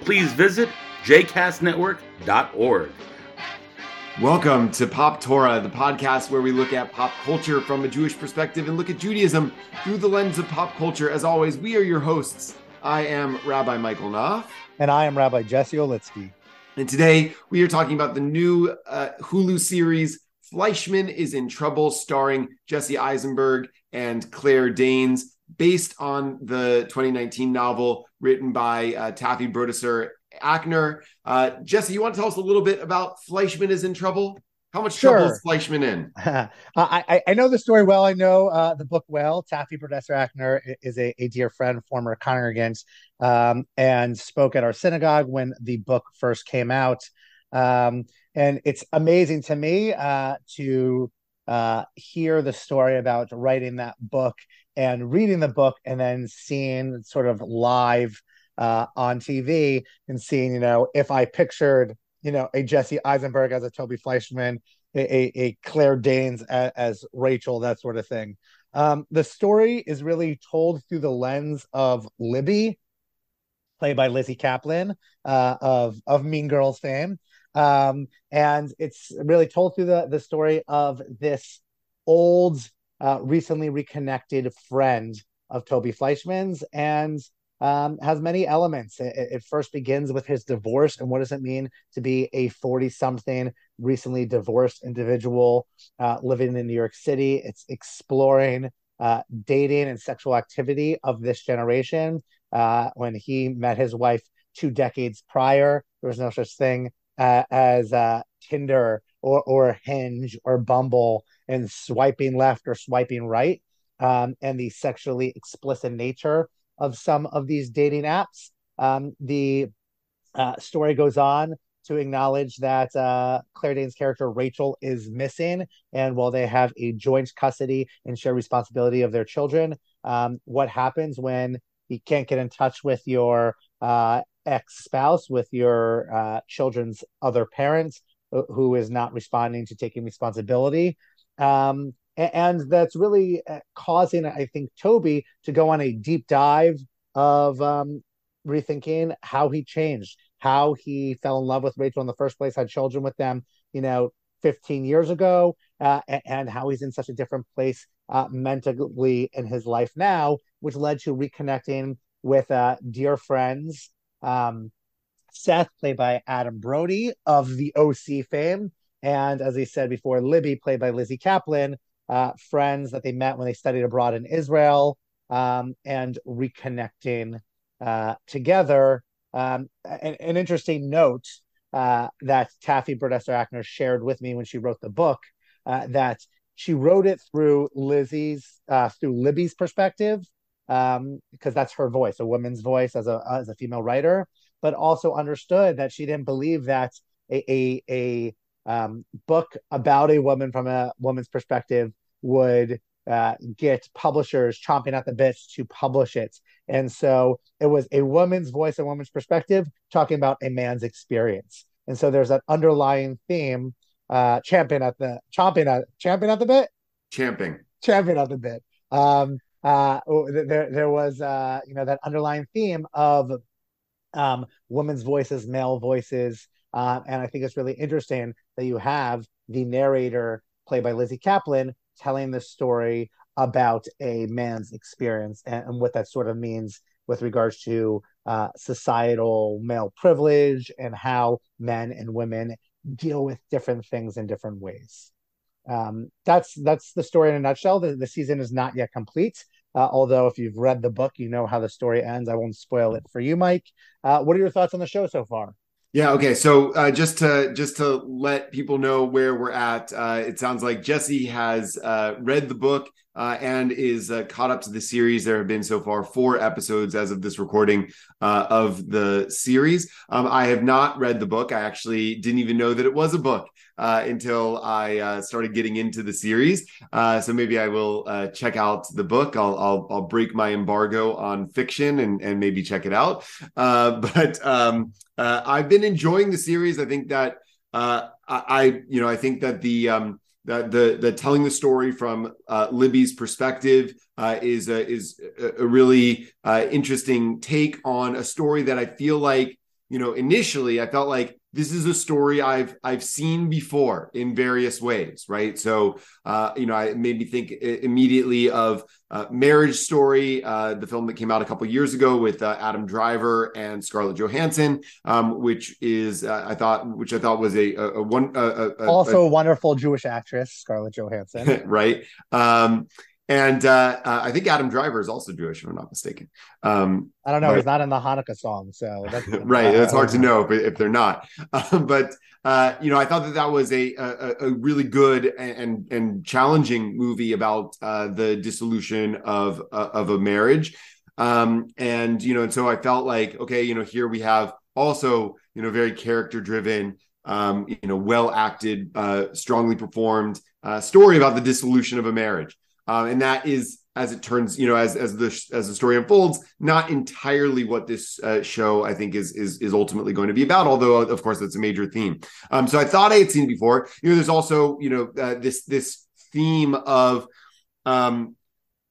please visit jcastnetwork.org. Welcome to Pop Torah, the podcast where we look at pop culture from a Jewish perspective and look at Judaism through the lens of pop culture. As always, we are your hosts. I am Rabbi Michael Knopf. And I am Rabbi Jesse Olitsky. And today we are talking about the new uh, Hulu series, Fleishman is in Trouble, starring Jesse Eisenberg and Claire Danes based on the 2019 novel written by uh, Taffy Brodesser Akner. Uh, Jesse, you want to tell us a little bit about Fleishman is in Trouble? How much Sure. trouble is Fleishman in? I, I I know the story well. I know uh, the book well. Taffy Brodesser Akner is a, a dear friend, former congregant, um, and spoke at our synagogue when the book first came out. Um, and it's amazing to me uh, to uh, hear the story about writing that book and reading the book and then seeing sort of live uh, on TV and seeing, you know, if I pictured, you know, a Jesse Eisenberg as a Toby Fleishman, a, a, Claire Danes as, as Rachel, that sort of thing. Um, the story is really told through the lens of Libby, played by Lizzy Caplan uh, of of Mean Girls fame, um, and it's really told through the the story of this old, uh, recently reconnected friend of Toby Fleishman's, and um, has many elements. It, it first begins with his divorce and what does it mean to be a forty something recently divorced individual uh, living in New York City. It's exploring uh, dating and sexual activity of this generation. Uh, when he met his wife two decades prior, there was no such thing uh, as uh, Tinder or, or Hinge or Bumble and swiping left or swiping right. Um, and the sexually explicit nature of some of these dating apps. Um, the uh, story goes on to acknowledge that uh, Claire Danes' character Rachel is missing, and while they have a joint custody and share responsibility of their children, um, what happens when you can't get in touch with your uh, ex-spouse, with your uh, children's other parents, who- is not responding to taking responsibility? Um, a- and that's really uh, causing, I think, Toby to go on a deep dive of um, rethinking how he changed, how he fell in love with Rachel in the first place, had children with them, you know, 15 years ago, uh, a- and how he's in such a different place uh, mentally in his life now, which led to reconnecting with uh, dear friends. Um, Seth, played by Adam Brody of the OC fame, and as I said before, Libby, played by Lizzy Caplan, uh, friends that they met when they studied abroad in Israel, um, and reconnecting uh, together. Um, an, an interesting note uh, that Taffy Brodesser Akner shared with me when she wrote the book uh, that she wrote it through Lizzy's uh, through Libby's perspective um, because that's her voice, a woman's voice as a as a female writer, but also understood that she didn't believe that a a, a um, book about a woman from a woman's perspective would uh, get publishers chomping at the bits to publish it. And so it was a woman's voice, a woman's perspective, talking about a man's experience. And so there's that underlying theme, uh, champion at the chomping at champion at the bit, Champing. champion at the bit. Um, uh, there there was uh, you know that underlying theme of um, women's voices, male voices, uh, and I think it's really interesting that you have the narrator played by Lizzy Caplan telling the story about a man's experience and, and what that sort of means with regards to uh, societal male privilege and how men and women deal with different things in different ways. Um, that's that's the story in a nutshell. The, the season is not yet complete. Uh, although, if you've read the book, you know how the story ends. I won't spoil it for you, Mike. Uh, what are your thoughts on the show so far? Yeah. Okay. So uh, just to just to let people know where we're at, uh, it sounds like Jesse has uh, read the book. uh, and is caught up to the series. There have been so far four episodes as of this recording of the series. Um, I have not read the book. I actually didn't even know that it was a book uh, until I uh, started getting into the series. Uh, so maybe I will check out the book. I'll, I'll, I'll break my embargo on fiction and and maybe check it out. but um, I've been enjoying the series. I think that I, you know I think that the um, that the the telling the story from uh, Libby's perspective uh, is a, is a, really uh, interesting take on a story that I feel like you know initially I felt like this is a story I've I've seen before in various ways, right? So, uh, you know, I made me think immediately of uh, Marriage Story, uh, the film that came out a couple years ago with uh, Adam Driver and Scarlett Johansson, um, which is uh, I thought, which I thought was a, a, a one, a, also a, wonderful Jewish actress, Scarlett Johansson, right? Um, and uh, uh, I think Adam Driver is also Jewish, if I'm not mistaken. Um, I don't know. But, he's not in the Hanukkah song, so that's, right. That's hard to know if, if they're not. Um, but uh, you know, I thought that that was a a, a really good and and challenging movie about uh, the dissolution of uh, of a marriage. Um, and you know, and so I felt like, okay, you know, here we have also you know very character driven. Um, you know, well acted, uh, strongly performed story about the dissolution of a marriage um, and that is as it turns you know as as the as the story unfolds not entirely what this uh, show i think is is is ultimately going to be about although of course that's a major theme. Um so i thought i had seen before. You know there's also you know uh, this this theme of um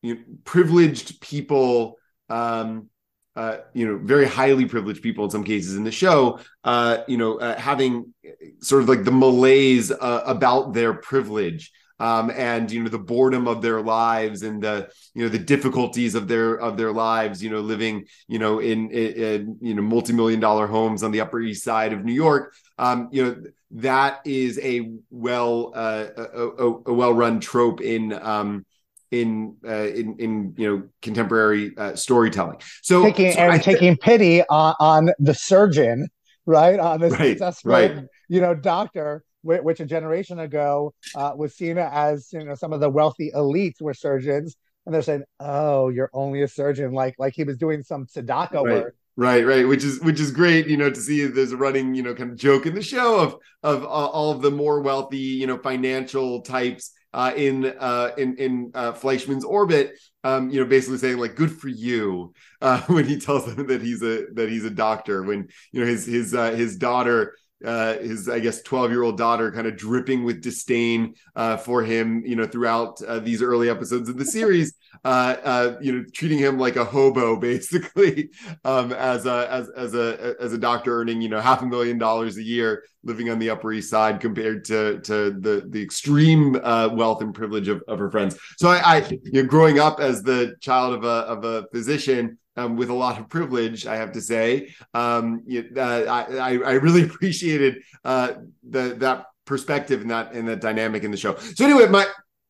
you know, privileged people um uh, you know, very highly privileged people in some cases in the show, uh, you know, uh, having sort of like the malaise uh, about their privilege um, and you know the boredom of their lives and the you know the difficulties of their of their lives you know living you know in, in, in you know multi-million dollar homes on the upper east side of new york um, you know that is a well uh, a, a, a well run trope in um, in uh, in in you know contemporary uh, storytelling. So taking so and th- taking pity on, on, the surgeon, right? On this right, successful right. you know doctor which a generation ago uh, was seen as you know some of the wealthy elites were surgeons, and they're saying, "Oh, you're only a surgeon," like like he was doing some tzedakah right. work. Right, right, which is which is great, you know, to see there's a running, you know, kind of joke in the show of of uh, all of the more wealthy, you know, financial types uh, in uh, in in uh, Fleishman's orbit, um, you know, basically saying like "good for you" uh, when he tells them that he's a that he's a doctor. When you know his his uh, his daughter uh, his I guess 12 year old daughter kind of dripping with disdain uh, for him, you know, throughout uh, these early episodes of the series, uh, uh, you know, treating him like a hobo basically, um, as a as as a as a doctor earning you know half a million dollars a year, living on the Upper East Side compared to to the the extreme uh, wealth and privilege of, of her friends. So I, I you know, growing up as the child of a of a physician um, with a lot of privilege, I have to say. Um, uh, I, I really appreciated uh, the that perspective and that and that dynamic in the show. So anyway, my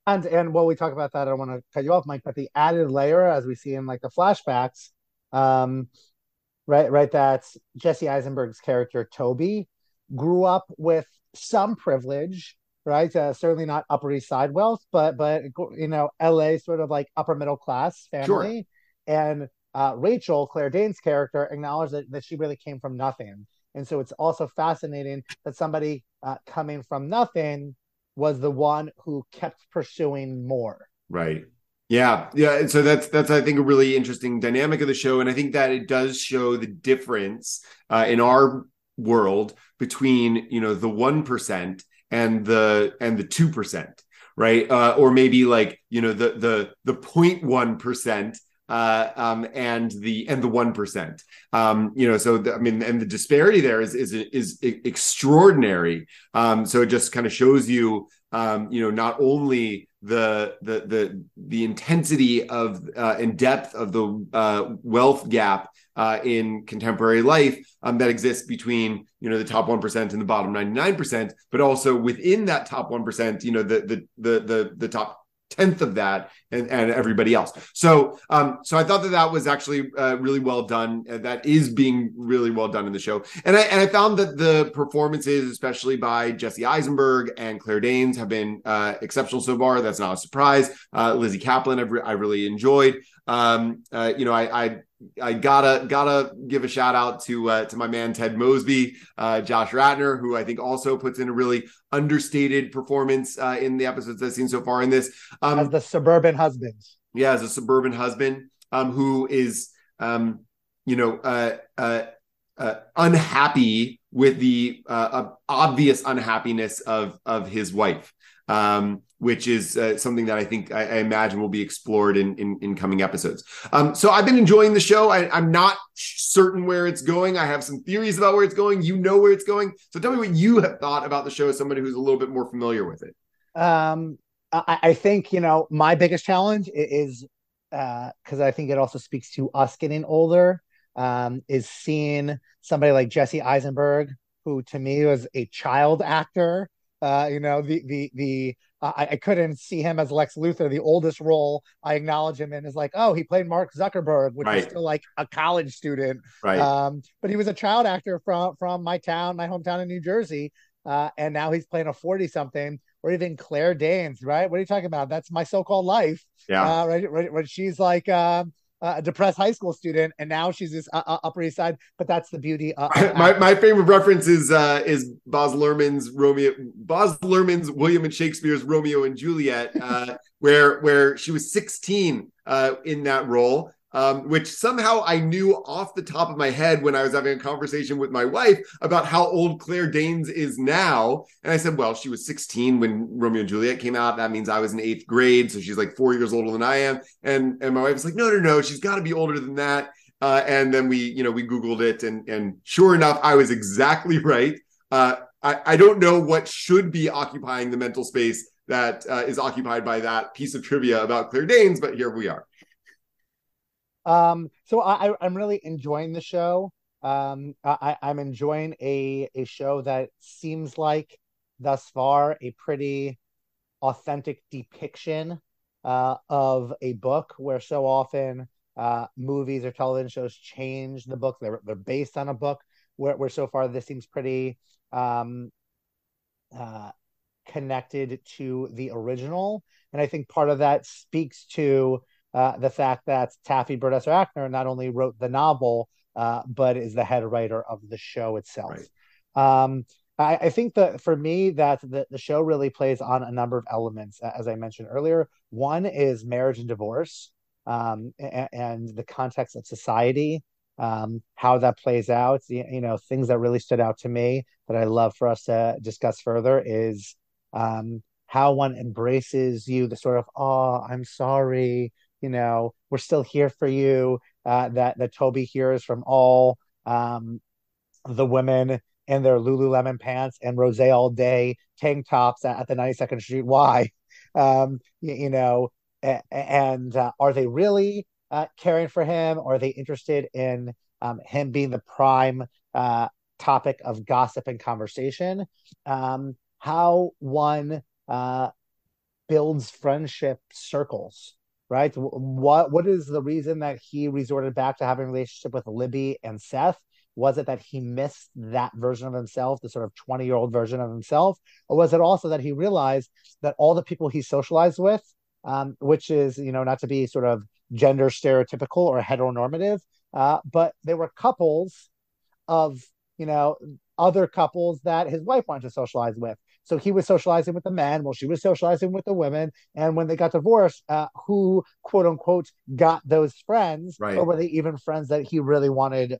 and and while we talk about that, I don't want to cut you off, Mike. But the added layer, as we see in like the flashbacks, um, right, right, that's Jesse Eisenberg's character Toby grew up with some privilege, right? Uh, certainly not Upper East Side wealth, but but you know, L.A. sort of like upper middle class family, sure. and uh, Rachel, Claire Danes' character, acknowledged that, that she really came from nothing. And so it's also fascinating that somebody uh, coming from nothing was the one who kept pursuing more. Right. Yeah, yeah. And So that's that's I think a really interesting dynamic of the show, and I think that it does show the difference uh, in our world between you know the one percent and the and the two percent, right? Uh, or maybe like you know the the the point one percent uh, um, and the and the one percent. Um, you know, so the, I mean, and the disparity there is is is extraordinary. Um, so it just kind of shows you, um, you know, not only the the the the intensity of uh, and depth of the uh, wealth gap uh, in contemporary life um, that exists between you know the top one percent and the bottom ninety nine percent, but also within that top one percent, you know, the the the the the top tenth of that and, and everybody else. So um, so I thought that that was actually uh, really well done. Uh, that is being really well done in the show, and I and I found that the performances, especially by Jesse Eisenberg and Claire Danes, have been uh, exceptional so far. That's not a surprise. Uh, Lizzy Caplan, I've re- I really enjoyed. Um, uh, you know, I, I I gotta gotta give a shout out to uh, to my man Ted Mosby, uh, Josh Radnor, who I think also puts in a really understated performance uh, in the episodes I've seen so far in this. Um, as the suburban husband, yeah, as a suburban husband um, who is, um, you know, uh, uh, uh, unhappy with the obvious unhappiness of of his wife um, which is uh, something that I think I, I, imagine will be explored in in, in coming episodes. Um, so I've been enjoying the show. I, am not certain where it's going. I have some theories about where it's going. You know where it's going. So tell me what you have thought about the show as somebody who's a little bit more familiar with it. Um, I, I think you know my biggest challenge is because uh, I think it also speaks to us getting older. Um, is seeing somebody like Jesse Eisenberg, who to me was a child actor uh, you know, the the the uh, I, I, couldn't see him as Lex Luthor. The oldest role I acknowledge him in is like, oh, he played Mark Zuckerberg, which right. is still like a college student. Right. Um, but he was a child actor from from my town, my hometown in New Jersey, uh, and now he's playing a forty something. Or even Claire Danes, right? What are you talking about? That's my so-called life. Yeah. Uh, right, right. When she's like, um, a depressed high school student, and now she's this uh, uh Upper East Side. But that's the beauty. Of, my my favorite reference is uh, is Baz Luhrmann's Romeo, Baz Luhrmann's William and Shakespeare's Romeo and Juliet, uh, where where she was 16 uh, in that role, um, which somehow I knew off the top of my head when I was having a conversation with my wife about how old Claire Danes is now. And I said, well, she was 16 when Romeo and Juliet came out. That means I was in eighth grade. So she's like four years older than I am. And, and my wife was like, no, no, no, she's got to be older than that. Uh, and then we, you know, we Googled it and, and sure enough, I was exactly right. Uh, I, I don't know what should be occupying the mental space that uh, is occupied by that piece of trivia about Claire Danes, but here we are. Um, so I, I'm really enjoying the show. Um, I, I'm enjoying a a show that seems like thus far a pretty authentic depiction uh, of a book, where so often uh, movies or television shows change the book. They're they're based on a book. Where, where so far this seems pretty um, uh, connected to the original, and I think part of that speaks to uh, the fact that Taffy Brodesser Akner not only wrote the novel, uh, but is the head writer of the show itself. Right. Um, I, I, think that for me, that the, the show really plays on a number of elements, as I mentioned earlier. One is marriage and divorce, um, and, and, the context of society, um, how that plays out. You, you, know, things that really stood out to me that I love for us to discuss further is um, how one embraces you, the sort of, oh, I'm sorry, you know, we're still here for you. Uh, that that Toby hears from all um, the women in their Lululemon pants and rose all day tank tops at, at the 92nd Street Y. Um, you, you, know, and uh, are they really uh, caring for him? Or are they interested in um, him being the prime uh, topic of gossip and conversation? Um, how one uh, builds friendship circles right? What what is the reason that he resorted back to having a relationship with Libby and Seth? Was it that he missed that version of himself, the sort of 20 year old version of himself? Or was it also that he realized that all the people he socialized with, um, which is, you know, not to be sort of gender stereotypical or heteronormative, uh, but they were couples of, you know, other couples that his wife wanted to socialize with. So he was socializing with the men while she was socializing with the women. And when they got divorced, uh, who quote unquote got those friends, right. or were they even friends that he really wanted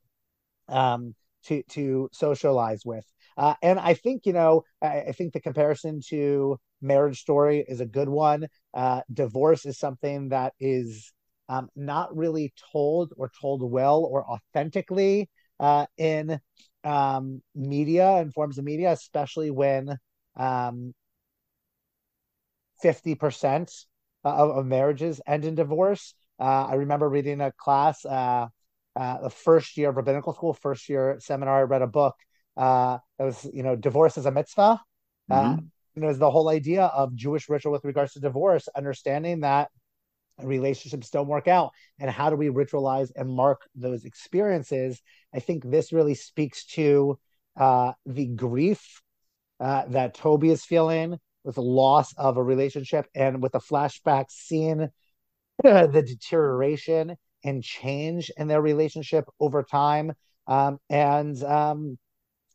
um, to to socialize with? Uh, and I think you know, I, I, think the comparison to Marriage Story is a good one. Uh, divorce is something that is um, not really told or told well or authentically uh, in um, media and forms of media, especially when um, 50% of, of marriages end in divorce. Uh, I remember reading a class, uh, uh, the first year of rabbinical school, first year seminar, I read a book uh, that was, you know, divorce is a mitzvah. Uh, mm-hmm. you know, is the whole idea of Jewish ritual with regards to divorce, understanding that relationships don't work out and how do we ritualize and mark those experiences i think this really speaks to uh, the grief uh, that toby is feeling with the loss of a relationship and with the flashback seeing the deterioration and change in their relationship over time um, and um,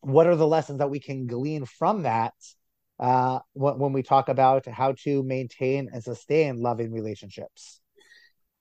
what are the lessons that we can glean from that uh, when, when we talk about how to maintain and sustain loving relationships.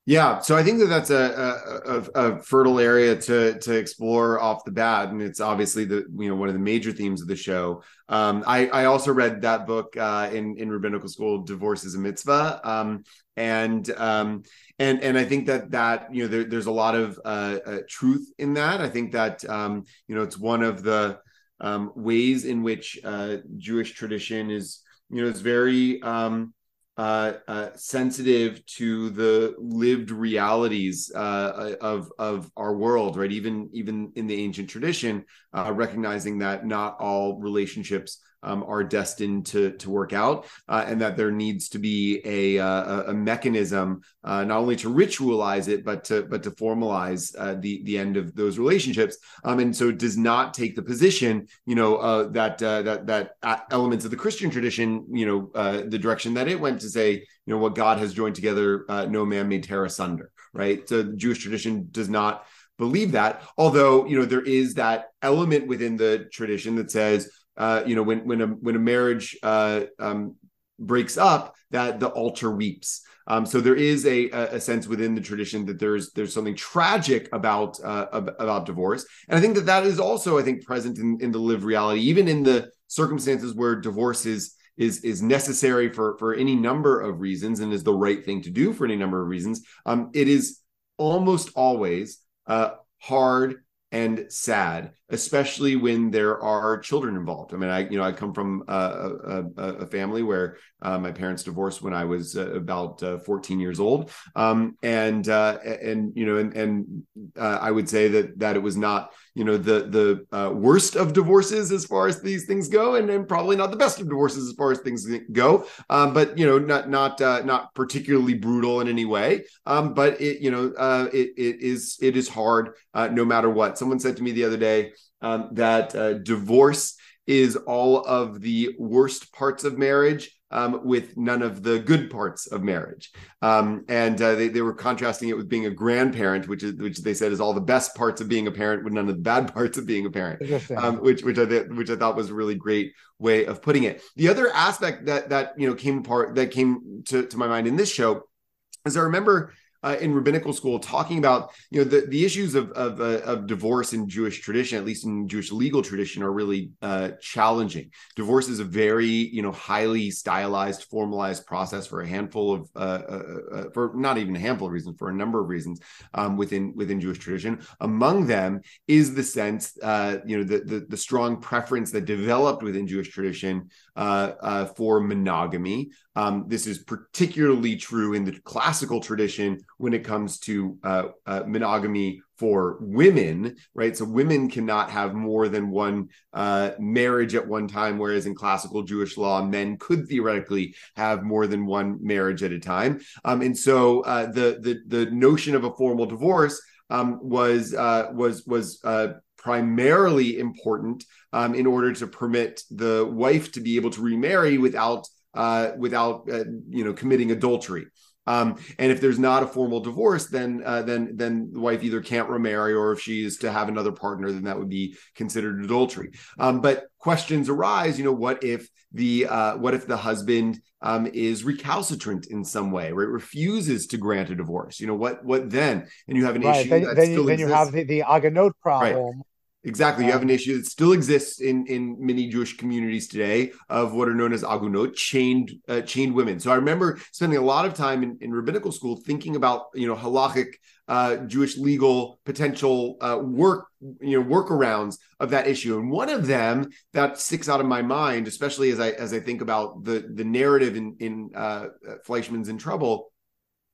Yeah, so I think that that's a, a, a, fertile area to to explore off the bat, and it's obviously the you know one of the major themes of the show. Um, I I also read that book uh, in in rabbinical school, "Divorce is a Mitzvah," um, and um, and and I think that that you know there, there's a lot of uh, uh, truth in that. I think that um, you know it's one of the um, ways in which uh, Jewish tradition is, you know, is very um, uh, uh, sensitive to the lived realities uh, of of our world, right? Even even in the ancient tradition, uh, recognizing that not all relationships um, are destined to to work out, uh, and that there needs to be a uh, a, mechanism uh, not only to ritualize it, but to but to formalize uh, the the end of those relationships. Um, and so, it does not take the position, you know, uh, that uh, that that elements of the Christian tradition, you know, the direction that it went to say, you know, what God has joined together, no man may tear asunder. Right. So, the Jewish tradition does not believe that although you know there is that element within the tradition that says uh, you know, when when a when a marriage uh, um, breaks up, that the altar weeps. Um, so there is a, a sense within the tradition that there's there's something tragic about uh, about divorce, and I think that that is also I think present in, in the live reality, even in the circumstances where divorce is is is necessary for for any number of reasons and is the right thing to do for any number of reasons. Um, it is almost always uh, hard and sad, especially when there are children involved. I mean, I you know I come from a, a, a family where uh, my parents divorced when I was uh, about uh, 14 years old, um, and uh, and you know and and uh, I would say that that it was not you know the the uh, worst of divorces as far as these things go, and, and probably not the best of divorces as far as things go. Um, but you know, not not not particularly brutal in any way. Um, but it you know it it is it is hard no matter what. Someone said to me the other day um, that uh, divorce is all of the worst parts of marriage um, with none of the good parts of marriage. Um, and uh, they, they were contrasting it with being a grandparent, which is which they said is all the best parts of being a parent with none of the bad parts of being a parent. Um, which which I th- which I thought was a really great way of putting it. The other aspect that that you know came apart that came to, to my mind in this show is I remember uh, in rabbinical school talking about you know the, the issues of of, uh, of divorce in Jewish tradition, at least in Jewish legal tradition, are really uh, challenging. Divorce is a very you know highly stylized, formalized process for a handful of uh, uh, uh, for not even a handful of reasons, for a number of reasons um, within within Jewish tradition. Among them is the sense you know the, the, the strong preference that developed within Jewish tradition for monogamy. Um, this is particularly true in the classical tradition when it comes to uh, uh, monogamy for women, right? So women cannot have more than one uh, marriage at one time, whereas in classical Jewish law, men could theoretically have more than one marriage at a time. Um, and so uh, the the the notion of a formal divorce um, was uh, was was uh, primarily important um, in order to permit the wife to be able to remarry without uh, without uh, you know committing adultery. Um, and if there's not a formal divorce, then uh, then then the wife either can't remarry, or if she is to have another partner, then that would be considered adultery. Um, but questions arise. You know, what if the uh, what if the husband um, is recalcitrant in some way, or it refuses to grant a divorce? You know, what what then? And you have an right. issue. Then, then, you, then you, have the, the agunot problem. Right Exactly. You have an issue that still exists in, in many Jewish communities today of what are known as agunot, chained uh, chained women. So I remember spending a lot of time in, in rabbinical school thinking about you know halachic uh, Jewish legal potential uh, work you know workarounds of that issue. And one of them that sticks out of my mind, especially as I as I think about the the narrative in in uh, Fleishman's in Trouble,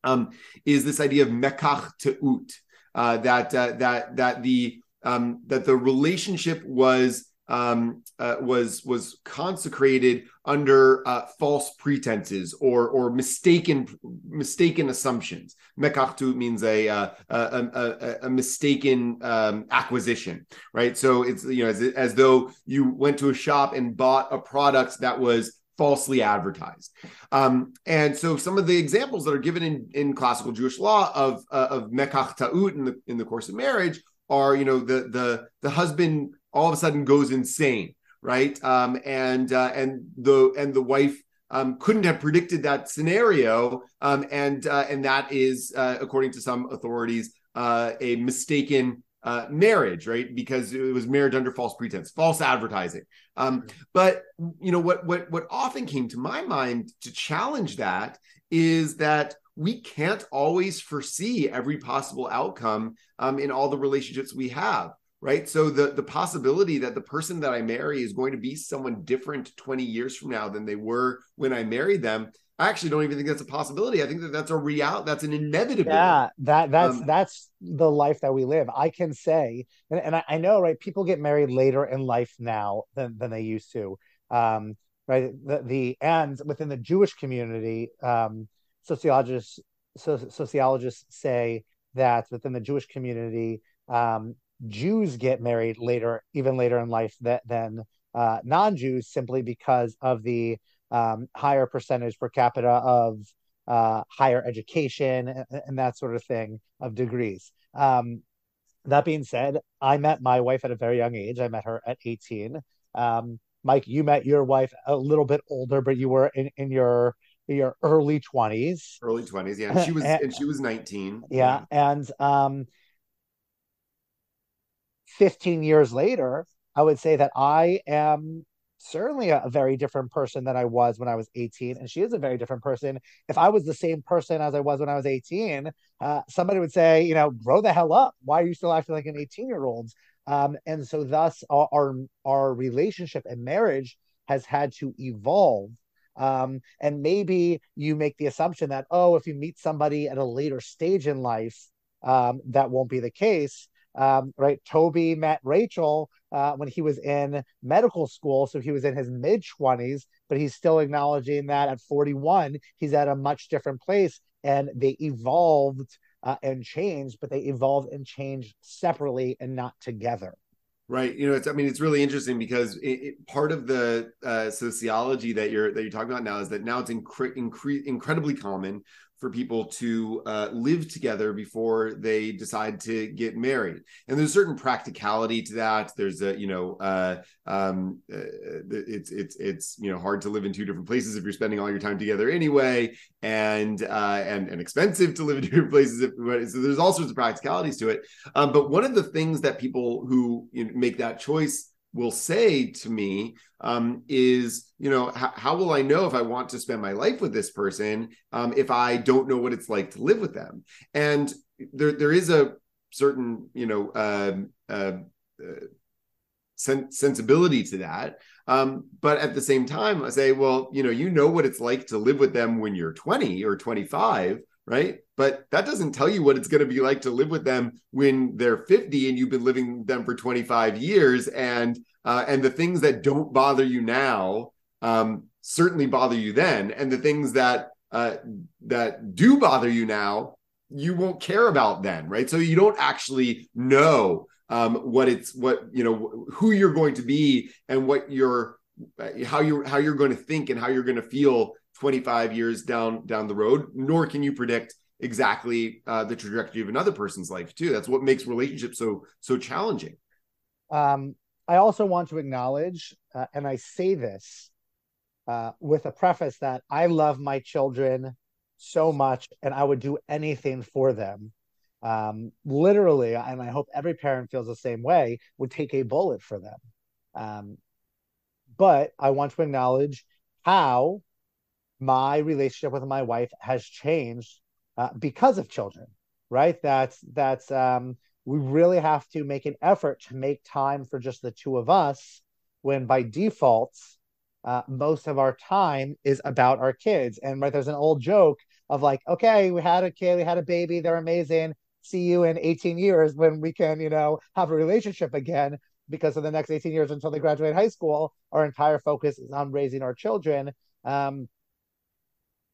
um, is this idea of mekach te'ut. Uh, that uh, that that the um, that the relationship was um, uh, was was consecrated under uh, false pretenses or or mistaken mistaken assumptions. Mekach ta'ut means a uh, a, a, a, mistaken um, acquisition, right? So it's you know as, as though you went to a shop and bought a product that was falsely advertised. Um, and so some of the examples that are given in, in classical Jewish law of uh, of mekach ta'ut in the in the course of marriage are you know the the the husband all of a sudden goes insane, right? Um, and uh, and the and the wife um, couldn't have predicted that scenario, um, and uh, and that is uh, according to some authorities uh, a mistaken uh, marriage, right? Because it was marriage under false pretense, false advertising. Um, but you know what what what often came to my mind to challenge that is that we can't always foresee every possible outcome um, in all the relationships we have right so the the possibility that the person that i marry is going to be someone different 20 years from now than they were when i married them I actually don't even think that's a possibility. I think that that's a real that's an inevitability. Yeah, that that's um, that's the life that we live. I can say, and, and I, I, know, right? People get married later in life now than than they used to. Um, right. The the and within the Jewish community, um, sociologists so, sociologists say that within the Jewish community, um, Jews get married later, even later in life, that, than uh, non-Jews, simply because of the um, higher percentage per capita of uh, higher education and, and, that sort of thing of degrees. Um, that being said, I met my wife at a very young age. I met her at 18. Um, Mike, you met your wife a little bit older, but you were in, in your your early 20s. Early 20s, yeah. And she was and, and she was 19. Yeah, yeah. and um 15 years later, I would say that I am certainly a, a, very different person than I was when I was 18. And she is a very different person. If I was the same person as I was when I was 18, uh, somebody would say, you know, grow the hell up. Why are you still acting like an 18 year old? Um, and so thus our, our, our relationship and marriage has had to evolve. Um, and maybe you make the assumption that, oh, if you meet somebody at a later stage in life, um, that won't be the case um, right? Toby met Rachel uh, when he was in medical school, so he was in his mid twenties, but he's still acknowledging that at forty one he's at a much different place, and they evolved uh, and changed, but they evolved and changed separately and not together. Right. You know, it's. I mean, it's really interesting because it, it, part of the uh, sociology that you're that you're talking about now is that now it's incre- incre- incredibly common for people to uh, live together before they decide to get married. And there's a certain practicality to that. There's a, you know, uh, um, uh, it's it's it's you know hard to live in two different places if you're spending all your time together anyway, and uh, and and expensive to live in different places. If, so there's all sorts of practicalities to it. Um, but one of the things that people who you know, make that choice will say to me um, is, you know, h- how will I know if I want to spend my life with this person um, if I don't know what it's like to live with them? And there, there is a certain, you know, um, uh, uh, sen- sensibility to that. Um, but at the same time, I say, well, you know, you know what it's like to live with them when you're 20 or 25 right? But that doesn't tell you what it's going to be like to live with them when they're 50 and you've been living with them for 25 years. And uh, and the things that don't bother you now um, certainly bother you then, and the things that uh, that do bother you now you won't care about then, right? So you don't actually know um, what it's what you know who you're going to be and what you're how you how you're going to think and how you're going to feel 25 years down down the road nor can you predict exactly uh, the trajectory of another person's life too. That's what makes relationships so so challenging. Um, i also want to acknowledge uh, and i say this uh, with a preface that i love my children so much and i would do anything for them. Um, literally and i hope every parent feels the same way would take a bullet for them. Um, but i want to acknowledge how my relationship with my wife has changed uh, because of children right that's that's um we really have to make an effort to make time for just the two of us when by default uh, most of our time is about our kids and right there's an old joke of like okay we had a kid we had a baby they're amazing see you in 18 years when we can you know have a relationship again because of the next 18 years until they graduate high school, our entire focus is on raising our children. Um,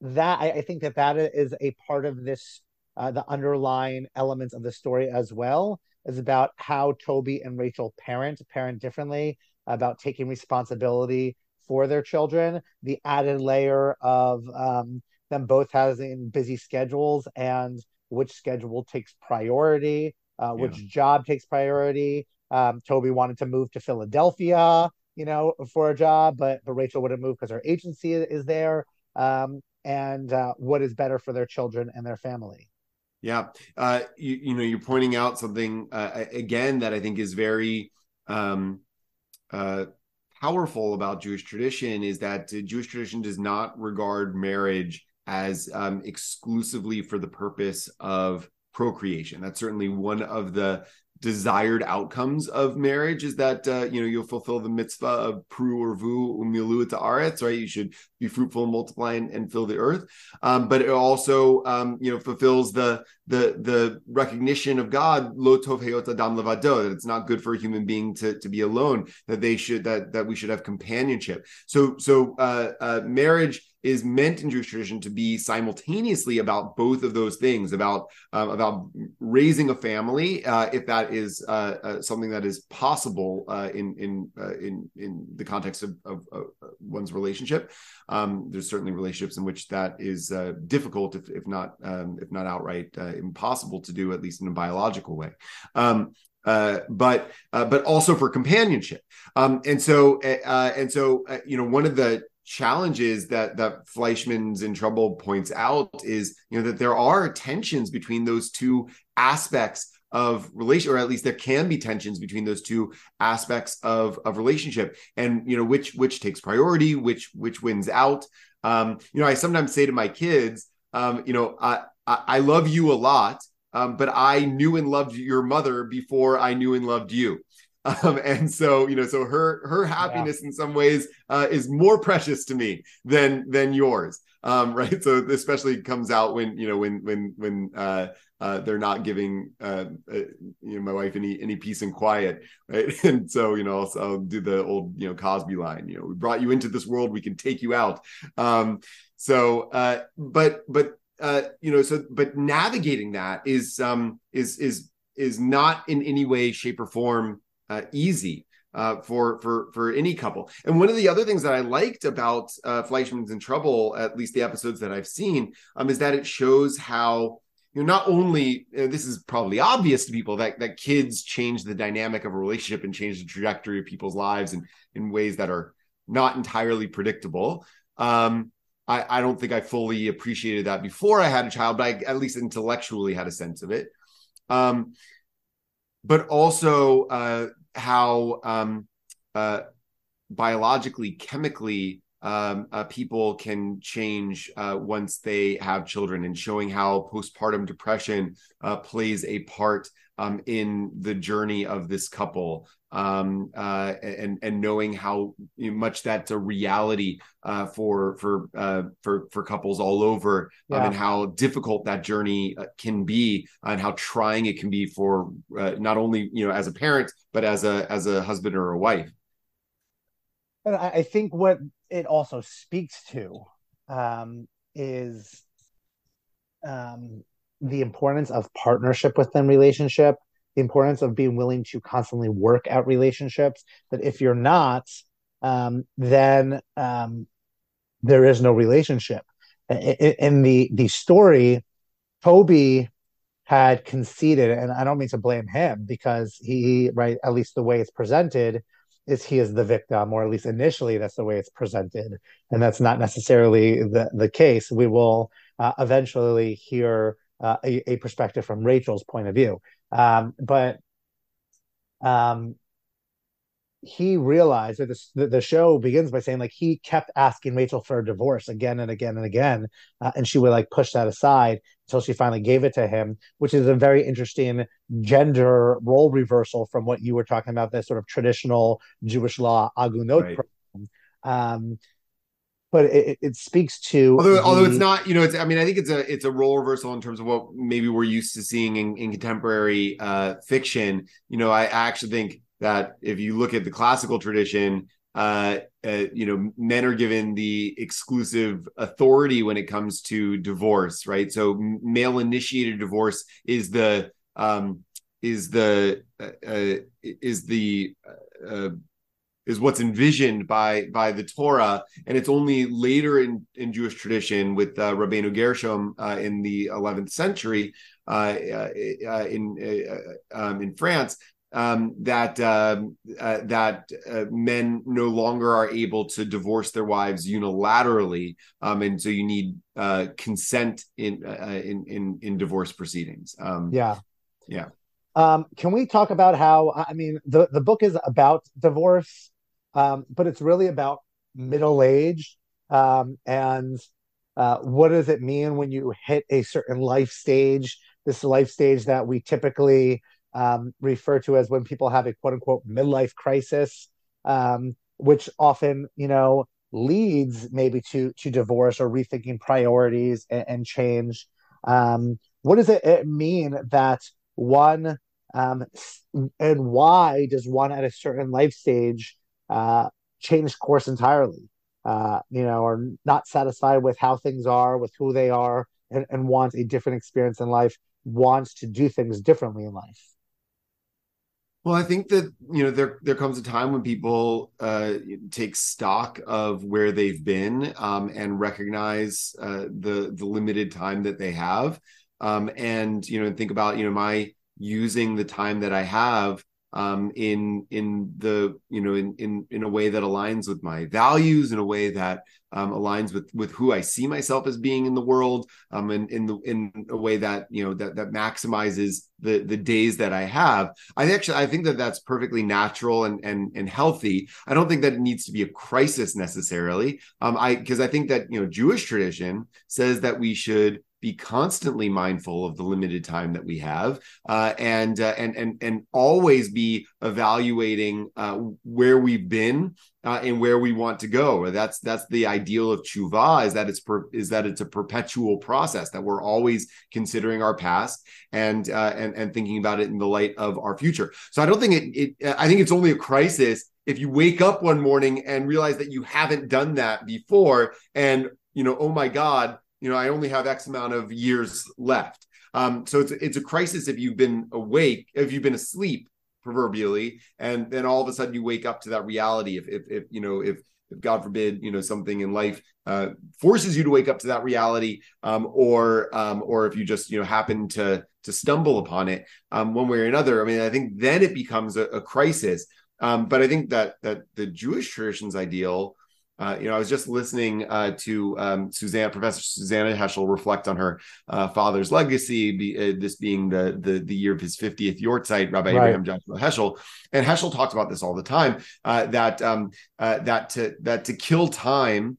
that I, I, think that that is a part of this, uh, the underlying elements of the story as well is about how Toby and Rachel parent, parent differently, about taking responsibility for their children. The added layer of um, them both having busy schedules and which schedule takes priority, uh, which yeah. job takes priority. Um, Toby wanted to move to Philadelphia, you know, for a job, but but Rachel wouldn't move because her agency is there. Um, and uh, what is better for their children and their family. Yeah, uh, you, you know, you're pointing out something uh, again that I think is very um, uh, powerful about Jewish tradition is that Jewish tradition does not regard marriage as um, exclusively for the purpose of procreation. That's certainly one of the desired outcomes of marriage is that uh, you know you'll fulfill the mitzvah of pru urvu umilu et aretz, right? You should be fruitful and multiply and, and fill the earth. Um, but it also um, you know fulfills the the the recognition of God lo tov heyot adam levado that it's not good for a human being to to be alone. That they should that that we should have companionship. So so uh, uh, marriage is meant in Jewish tradition to be simultaneously about both of those things, about um, about raising a family, uh, if that is uh, uh, something that is possible uh, in in uh, in in the context of, of, of one's relationship. Um, there's certainly relationships in which that is uh, difficult, if if not um, if not outright impossible to do, at least in a biological way. Um, uh, but uh, but also for companionship. Um, and so uh, and so you know one of the challenges that that Fleishman's in trouble points out is you know that there are tensions between those two aspects of relation or at least there can be tensions between those two aspects of of relationship and you know which which takes priority which which wins out um you know i sometimes say to my kids um you know i i, love you a lot um, but I knew and loved your mother before I knew and loved you. Um, and so you know so her her happiness yeah. in some ways uh, is more precious to me than than yours. Um, right? So especially comes out when you know when when when uh, uh, they're not giving uh, uh, you know my wife any any peace and quiet right? And so you know I'll, I'll, do the old you know cosby line you know we brought you into this world we can take you out. Um, so uh, but but you know so but navigating that is um is is is not in any way shape or form uh, easy uh, for for for any couple. And one of the other things that I liked about uh, Fleishman's in Trouble, at least the episodes that I've seen, um, is that it shows how you know not only this is probably obvious to people that that kids change the dynamic of a relationship and change the trajectory of people's lives in in ways that are not entirely predictable. Um, I, I don't think I fully appreciated that before I had a child, but I at least intellectually had a sense of it. Um, but also uh, how um, uh, biologically, chemically, um, uh, people can change uh, once they have children, and showing how postpartum depression uh, plays a part um, in the journey of this couple um, uh, and and knowing how much that's a reality uh, for for uh, for for couples all over, um, yeah. and how difficult that journey can be, and how trying it can be for uh, not only you know as a parent but as a as a husband or a wife. And I think what it also speaks to um, is um, the importance of partnership within relationship the importance of being willing to constantly work at relationships. That if you're not, um, then um, there is no relationship. In the the story, Toby had conceded, and I don't mean to blame him because he, right, at least the way it's presented, is he is the victim, or at least initially that's the way it's presented, and that's not necessarily the the case. We will uh, eventually hear uh, a, a perspective from Rachel's point of view. Um, but um, he realized that the, the show begins by saying like he kept asking Rachel for a divorce again and again and again, uh, and she would like push that aside until she finally gave it to him, which is a very interesting gender role reversal from what you were talking about, this sort of traditional Jewish law agunot right. Um, but it, it speaks to although, the... although it's not you know it's i mean i think it's a it's a role reversal in terms of what maybe we're used to seeing in, in contemporary uh fiction you know i actually think that if you look at the classical tradition, uh, uh, you know, men are given the exclusive authority when it comes to divorce, right? So male initiated divorce is the um, is the uh, uh is the uh, is what's envisioned by by the Torah, and it's only later in, in Jewish tradition with uh, Rabbeinu Gershom uh, in the 11th century uh, in um, in France um, that um, uh, that uh, men no longer are able to divorce their wives unilaterally, um, and so you need uh, consent in, uh, in in in divorce proceedings. Um, yeah, yeah. Um, can we talk about how? I mean, the the book is about divorce, um, but it's really about middle age and uh, what does it mean when you hit a certain life stage? This life stage that we typically um, refer to as when people have a quote unquote midlife crisis, um, which often, you know, leads maybe to to divorce or rethinking priorities and, and change. Um, what does it, it, mean that one um, and why does one at a certain life stage uh, change course entirely? Uh, you know, or not satisfied with how things are, with who they are, and, and wants a different experience in life, wants to do things differently in life. Well, I think that you know there there comes a time when people uh, take stock of where they've been um, and recognize uh, the the limited time that they have, um, and you know think about you know my using the time that I have um, in in the you know in in in a way that aligns with my values in a way that um, aligns with with who I see myself as being in the world um, and in the in a way that you know that that maximizes the the days that I have. I actually I think that that's perfectly natural and and and healthy. I don't think that it needs to be a crisis necessarily. Um I because I think that you know Jewish tradition says that we should be constantly mindful of the limited time that we have uh, and uh, and and and always be evaluating uh, where we've been uh, and where we want to go. That's that's the ideal of tshuva is that it's per, is that it's a perpetual process that we're always considering our past and uh, and and thinking about it in the light of our future. So i don't think it, it i think it's only a crisis if you wake up one morning and realize that you haven't done that before and you know oh my god you know, I only have X amount of years left. Um, so it's it's a crisis if you've been awake, if you've been asleep, proverbially, and then all of a sudden you wake up to that reality. If if, if you know if if God forbid, you know, something in life uh, forces you to wake up to that reality, um, or um, or if you just you know happen to to stumble upon it um, one way or another. I mean, I think then it becomes a, a crisis. Um, but I think that that the Jewish tradition's ideal uh, you know, I was just listening uh, to um, Suzanne, Professor Susannah Heschel, reflect on her uh, father's legacy. Be, uh, this being the, the the year of his 50th Yahrzeit, Rabbi right. Abraham Joshua Heschel, and Heschel talks about this all the time. Uh, that um, uh, that to that to kill time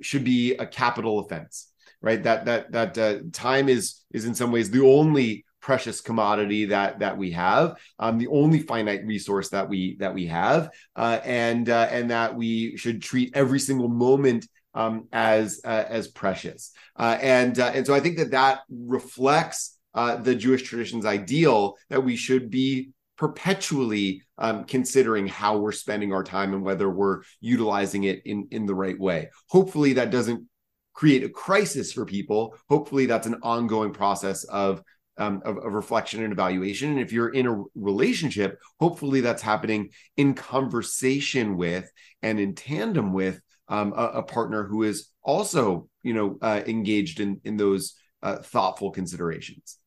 should be a capital offense, right? That that that time is is in some ways the only precious commodity that that we have, um, the only finite resource that we that we have, uh, and uh, and that we should treat every single moment um, as uh, as precious. Uh, and uh, and so I think that that reflects uh, the Jewish tradition's ideal that we should be perpetually um, considering how we're spending our time and whether we're utilizing it in in the right way. Hopefully, that doesn't create a crisis for people. Hopefully, that's an ongoing process of um, of, of, reflection and evaluation. And if you're in a relationship, hopefully that's happening in conversation with and in tandem with um, a, a, partner who is also, you know, uh, engaged in in those uh, thoughtful considerations.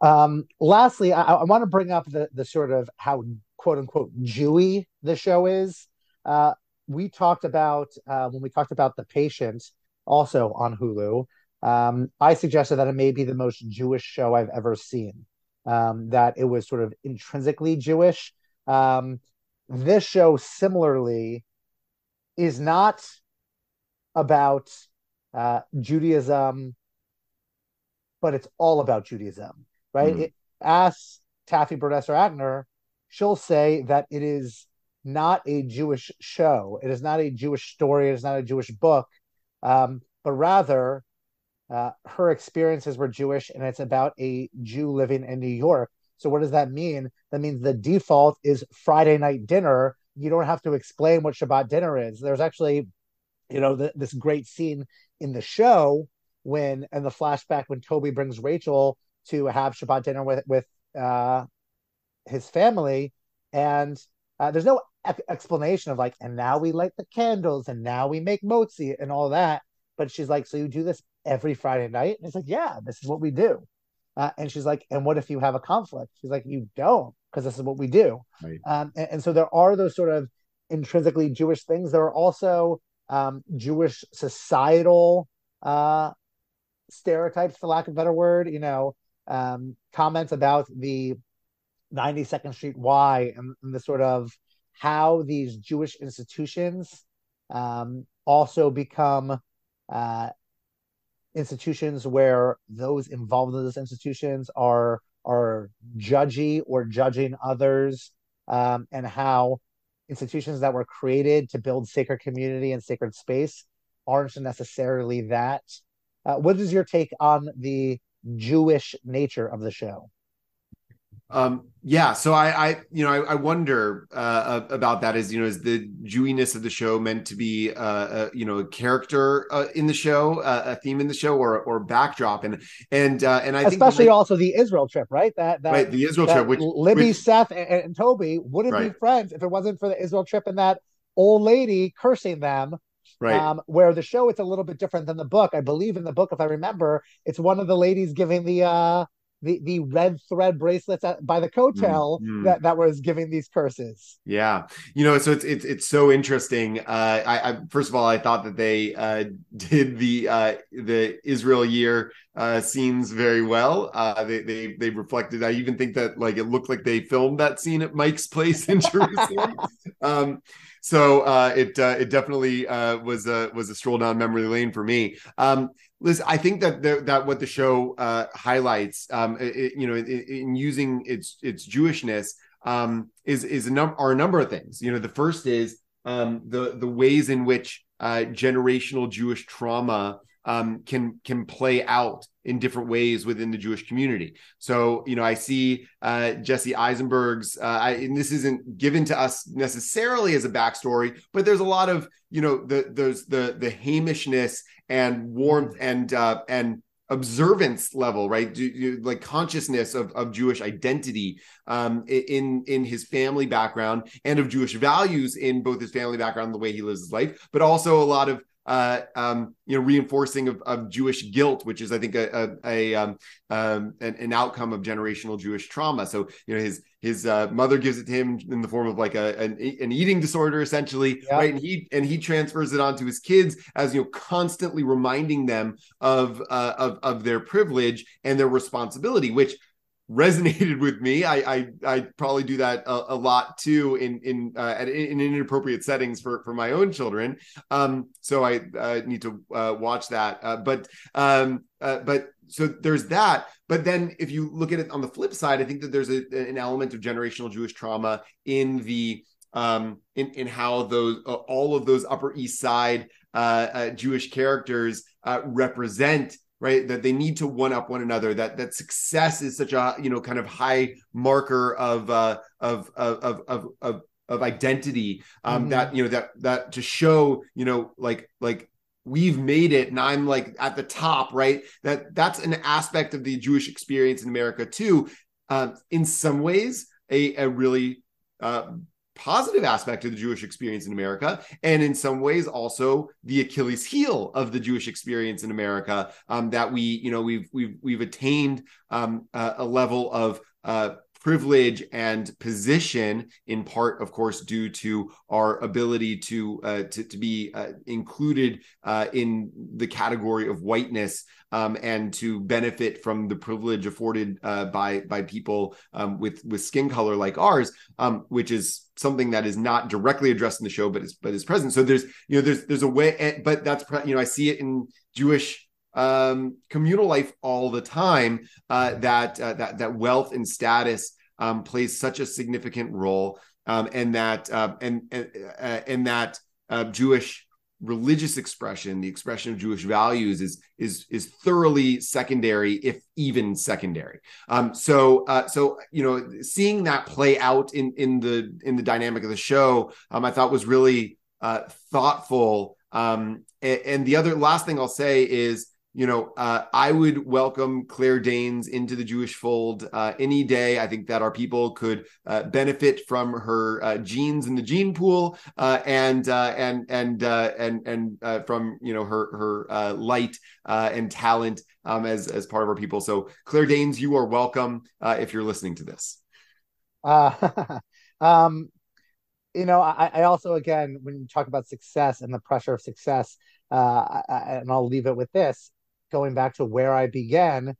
Um, lastly, I, I want to bring up the the sort of how quote unquote Jewy the show is. Uh, we talked about uh, when we talked about the patient also on Hulu. Um, I suggested that it may be the most Jewish show I've ever seen. Um, that it was sort of intrinsically Jewish. Um, this show, similarly, is not about uh, Judaism, but it's all about Judaism, right? Mm. It, ask Taffy Brodesser Akner, she'll say that it is not a Jewish show. It is not a Jewish story. It is not a Jewish book, um, but rather uh, her experiences were Jewish, and it's about a Jew living in New York. So, what does that mean? That means the default is Friday night dinner. You don't have to explain what Shabbat dinner is. There's actually, you know, the, this great scene in the show when, and the flashback when Toby brings Rachel to have Shabbat dinner with with uh, his family, and uh, there's no explanation of like, and now we light the candles, and now we make motzi and all that. But she's like, so you do this every Friday night? And it's like, yeah, this is what we do. Uh, and she's like, and what if you have a conflict? She's like, you don't, because this is what we do. Right. Um, and, and, so there are those sort of intrinsically Jewish things. There are also um, Jewish societal uh, stereotypes, for lack of a better word. You know, um, comments about the 92nd Street Y and, and, the sort of how these Jewish institutions um, also become uh, institutions where those involved in those institutions are are judgy or judging others, um, and how institutions that were created to build sacred community and sacred space aren't necessarily that. Uh, what is your take on the Jewish nature of the show? Um, yeah, so I, I, you know, I, I wonder uh, about that. Is you know, is the Jewiness of the show meant to be, uh, a, you know, a character uh, in the show, uh, a theme in the show, or or backdrop, and and uh, and I especially think, also the Israel trip, right? That that right, the Israel trip, which Libby, which, Seth, and, and Toby wouldn't right. be friends if it wasn't for the Israel trip and that old lady cursing them Right. Um, where the show it's a little bit different than the book. I believe in the book, if I remember, it's one of the ladies giving the uh the the red thread bracelets by the Kotel mm-hmm. that that was giving these curses. Yeah, you know, so it's it's it's so interesting. Uh, I, I first of all, I thought that they uh, did the uh, the Israel year uh, scenes very well. Uh, they they they reflected. I even think that like it looked like they filmed that scene at Mike's place in Jerusalem. um, so uh, it uh, it definitely uh, was a was a stroll down memory lane for me. Um, Liz, I think that the, that what the show uh, highlights, um, it, you know, in, in, using its its Jewishness, um, is is a number are a number of things. You know, the first is um, the the ways in which uh, generational Jewish trauma um, can can play out in different ways within the Jewish community. So, you know, I see uh, Jesse Eisenberg's, uh, I, and this isn't given to us necessarily as a backstory, but there's a lot of, you know, the there's the the Hamishness and warmth and uh, and observance level right do, do, like consciousness of, of jewish identity um, in in his family background and of jewish values in both his family background the way he lives his life but also a lot of uh, um, you know, reinforcing of, of, Jewish guilt, which is, I think, a, a, a um, um, an, an, outcome of generational Jewish trauma. So, you know, his his uh, mother gives it to him in the form of like a an, an eating disorder, essentially, yeah. right? And he and he transfers it onto his kids as you know, constantly reminding them of uh, of of their privilege and their responsibility, which resonated with me. I I, I probably do that a, a lot too in in uh, in inappropriate settings for for my own children. Um, so I uh, need to uh, watch that. Uh, but um, uh, but so there's that. But then if you look at it on the flip side, I think that there's a, an element of generational Jewish trauma in the um, in in how those uh, all of those Upper East Side Jewish characters represent right? That they need to one up one another that that success is such a you know kind of high marker of uh of of of of of identity um mm-hmm. that you know that that to show you know like like we've made it and i'm like at the top right? That that's an aspect of the jewish experience in america too. Uh, in some ways a, a really uh, positive aspect of the Jewish experience in America, and in some ways also the Achilles heel of the Jewish experience in America. Um, that we, you know, we've we've we've attained um, a, a, level of uh, privilege and position in part of course due to our ability to uh, to, to be uh, included uh, in the category of whiteness um, and to benefit from the privilege afforded uh, by by people um, with with skin color like ours um, which is something that is not directly addressed in the show but is but is present so there's you know there's there's a way eh, but that's you know I see it in Jewish um, communal life all the time. Uh, that uh, that that wealth and status um, plays such a significant role, um, and that uh, and and, uh, and that uh, Jewish religious expression, the expression of Jewish values, is is is thoroughly secondary, if even secondary. Um, so uh, so you know, seeing that play out in in the in the dynamic of the show, um, I thought was really uh, thoughtful. Um, and, and the other last thing I'll say is you know, uh, I would welcome Claire Danes into the Jewish fold uh, any day. I think that our people could uh, benefit from her uh, genes in the gene pool, uh, and uh, and and and and from you know her her light and talent um, as as part of our people. So, Claire Danes, you are welcome if you're listening to this. um, you know, I, I, also again, when you talk about success and the pressure of success, I, and I'll leave it with this going back to where I began,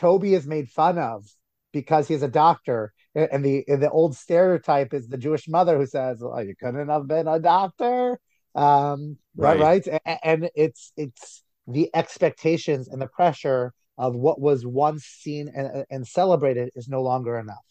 Toby is made fun of because he's a doctor. And the and the old stereotype is the Jewish mother who says, "Oh, you couldn't have been a doctor." Um, right. right? And it's it's the expectations and the pressure of what was once seen and, and celebrated is no longer enough.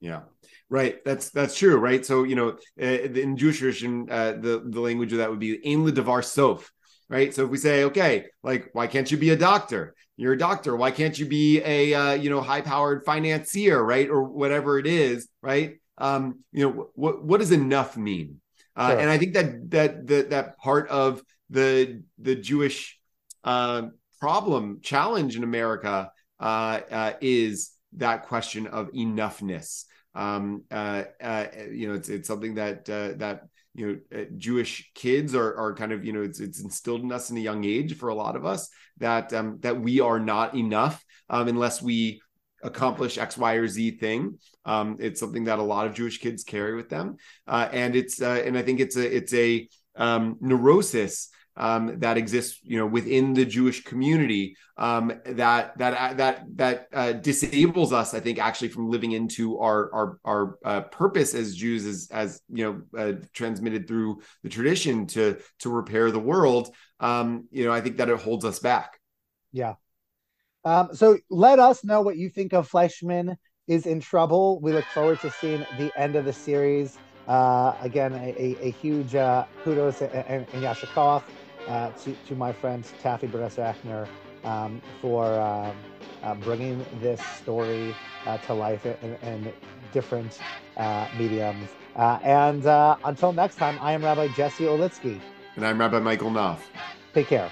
Yeah, right. That's that's true, right? So you know, in Jewish tradition, uh, the the language of that would be "ein ledavar sof," right? So if we say, okay, like, why can't you be a doctor? You're a doctor. Why can't you be a uh, you know high powered financier, right, or whatever it is, right? Um, you know, what what does enough mean? Uh, sure. And I think that that that that part of the the Jewish uh, problem challenge in America uh, uh, is that question of enoughness. Um, uh, uh, you know, it's it's something that uh, that you know uh, jewish kids are, are kind of you know it's, it's instilled in us in a young age for a lot of us that um, that we are not enough um, unless we accomplish x y or z thing. Um, it's something that a lot of jewish kids carry with them. Uh, and it's uh, and i think it's a it's a um, neurosis um, that exists, you know, within the Jewish community um, that that that that uh, disables us, I think, actually from living into our our our uh, purpose as Jews, as as you know, uh, transmitted through the tradition to to repair the world. Um, you know, I think that it holds us back. Yeah. Um, so let us know what you think of Fleishman is in trouble. We look forward to seeing the end of the series. Uh, again, a, a, a huge uh, kudos and, and, and Yasher Koach uh, to, to my friends Taffy Akner um, for uh, uh, bringing this story uh, to life in, in different uh, mediums. Uh, and until next time, I am Rabbi Jesse Olitzky. And I'm Rabbi Michael Knopf. Take care.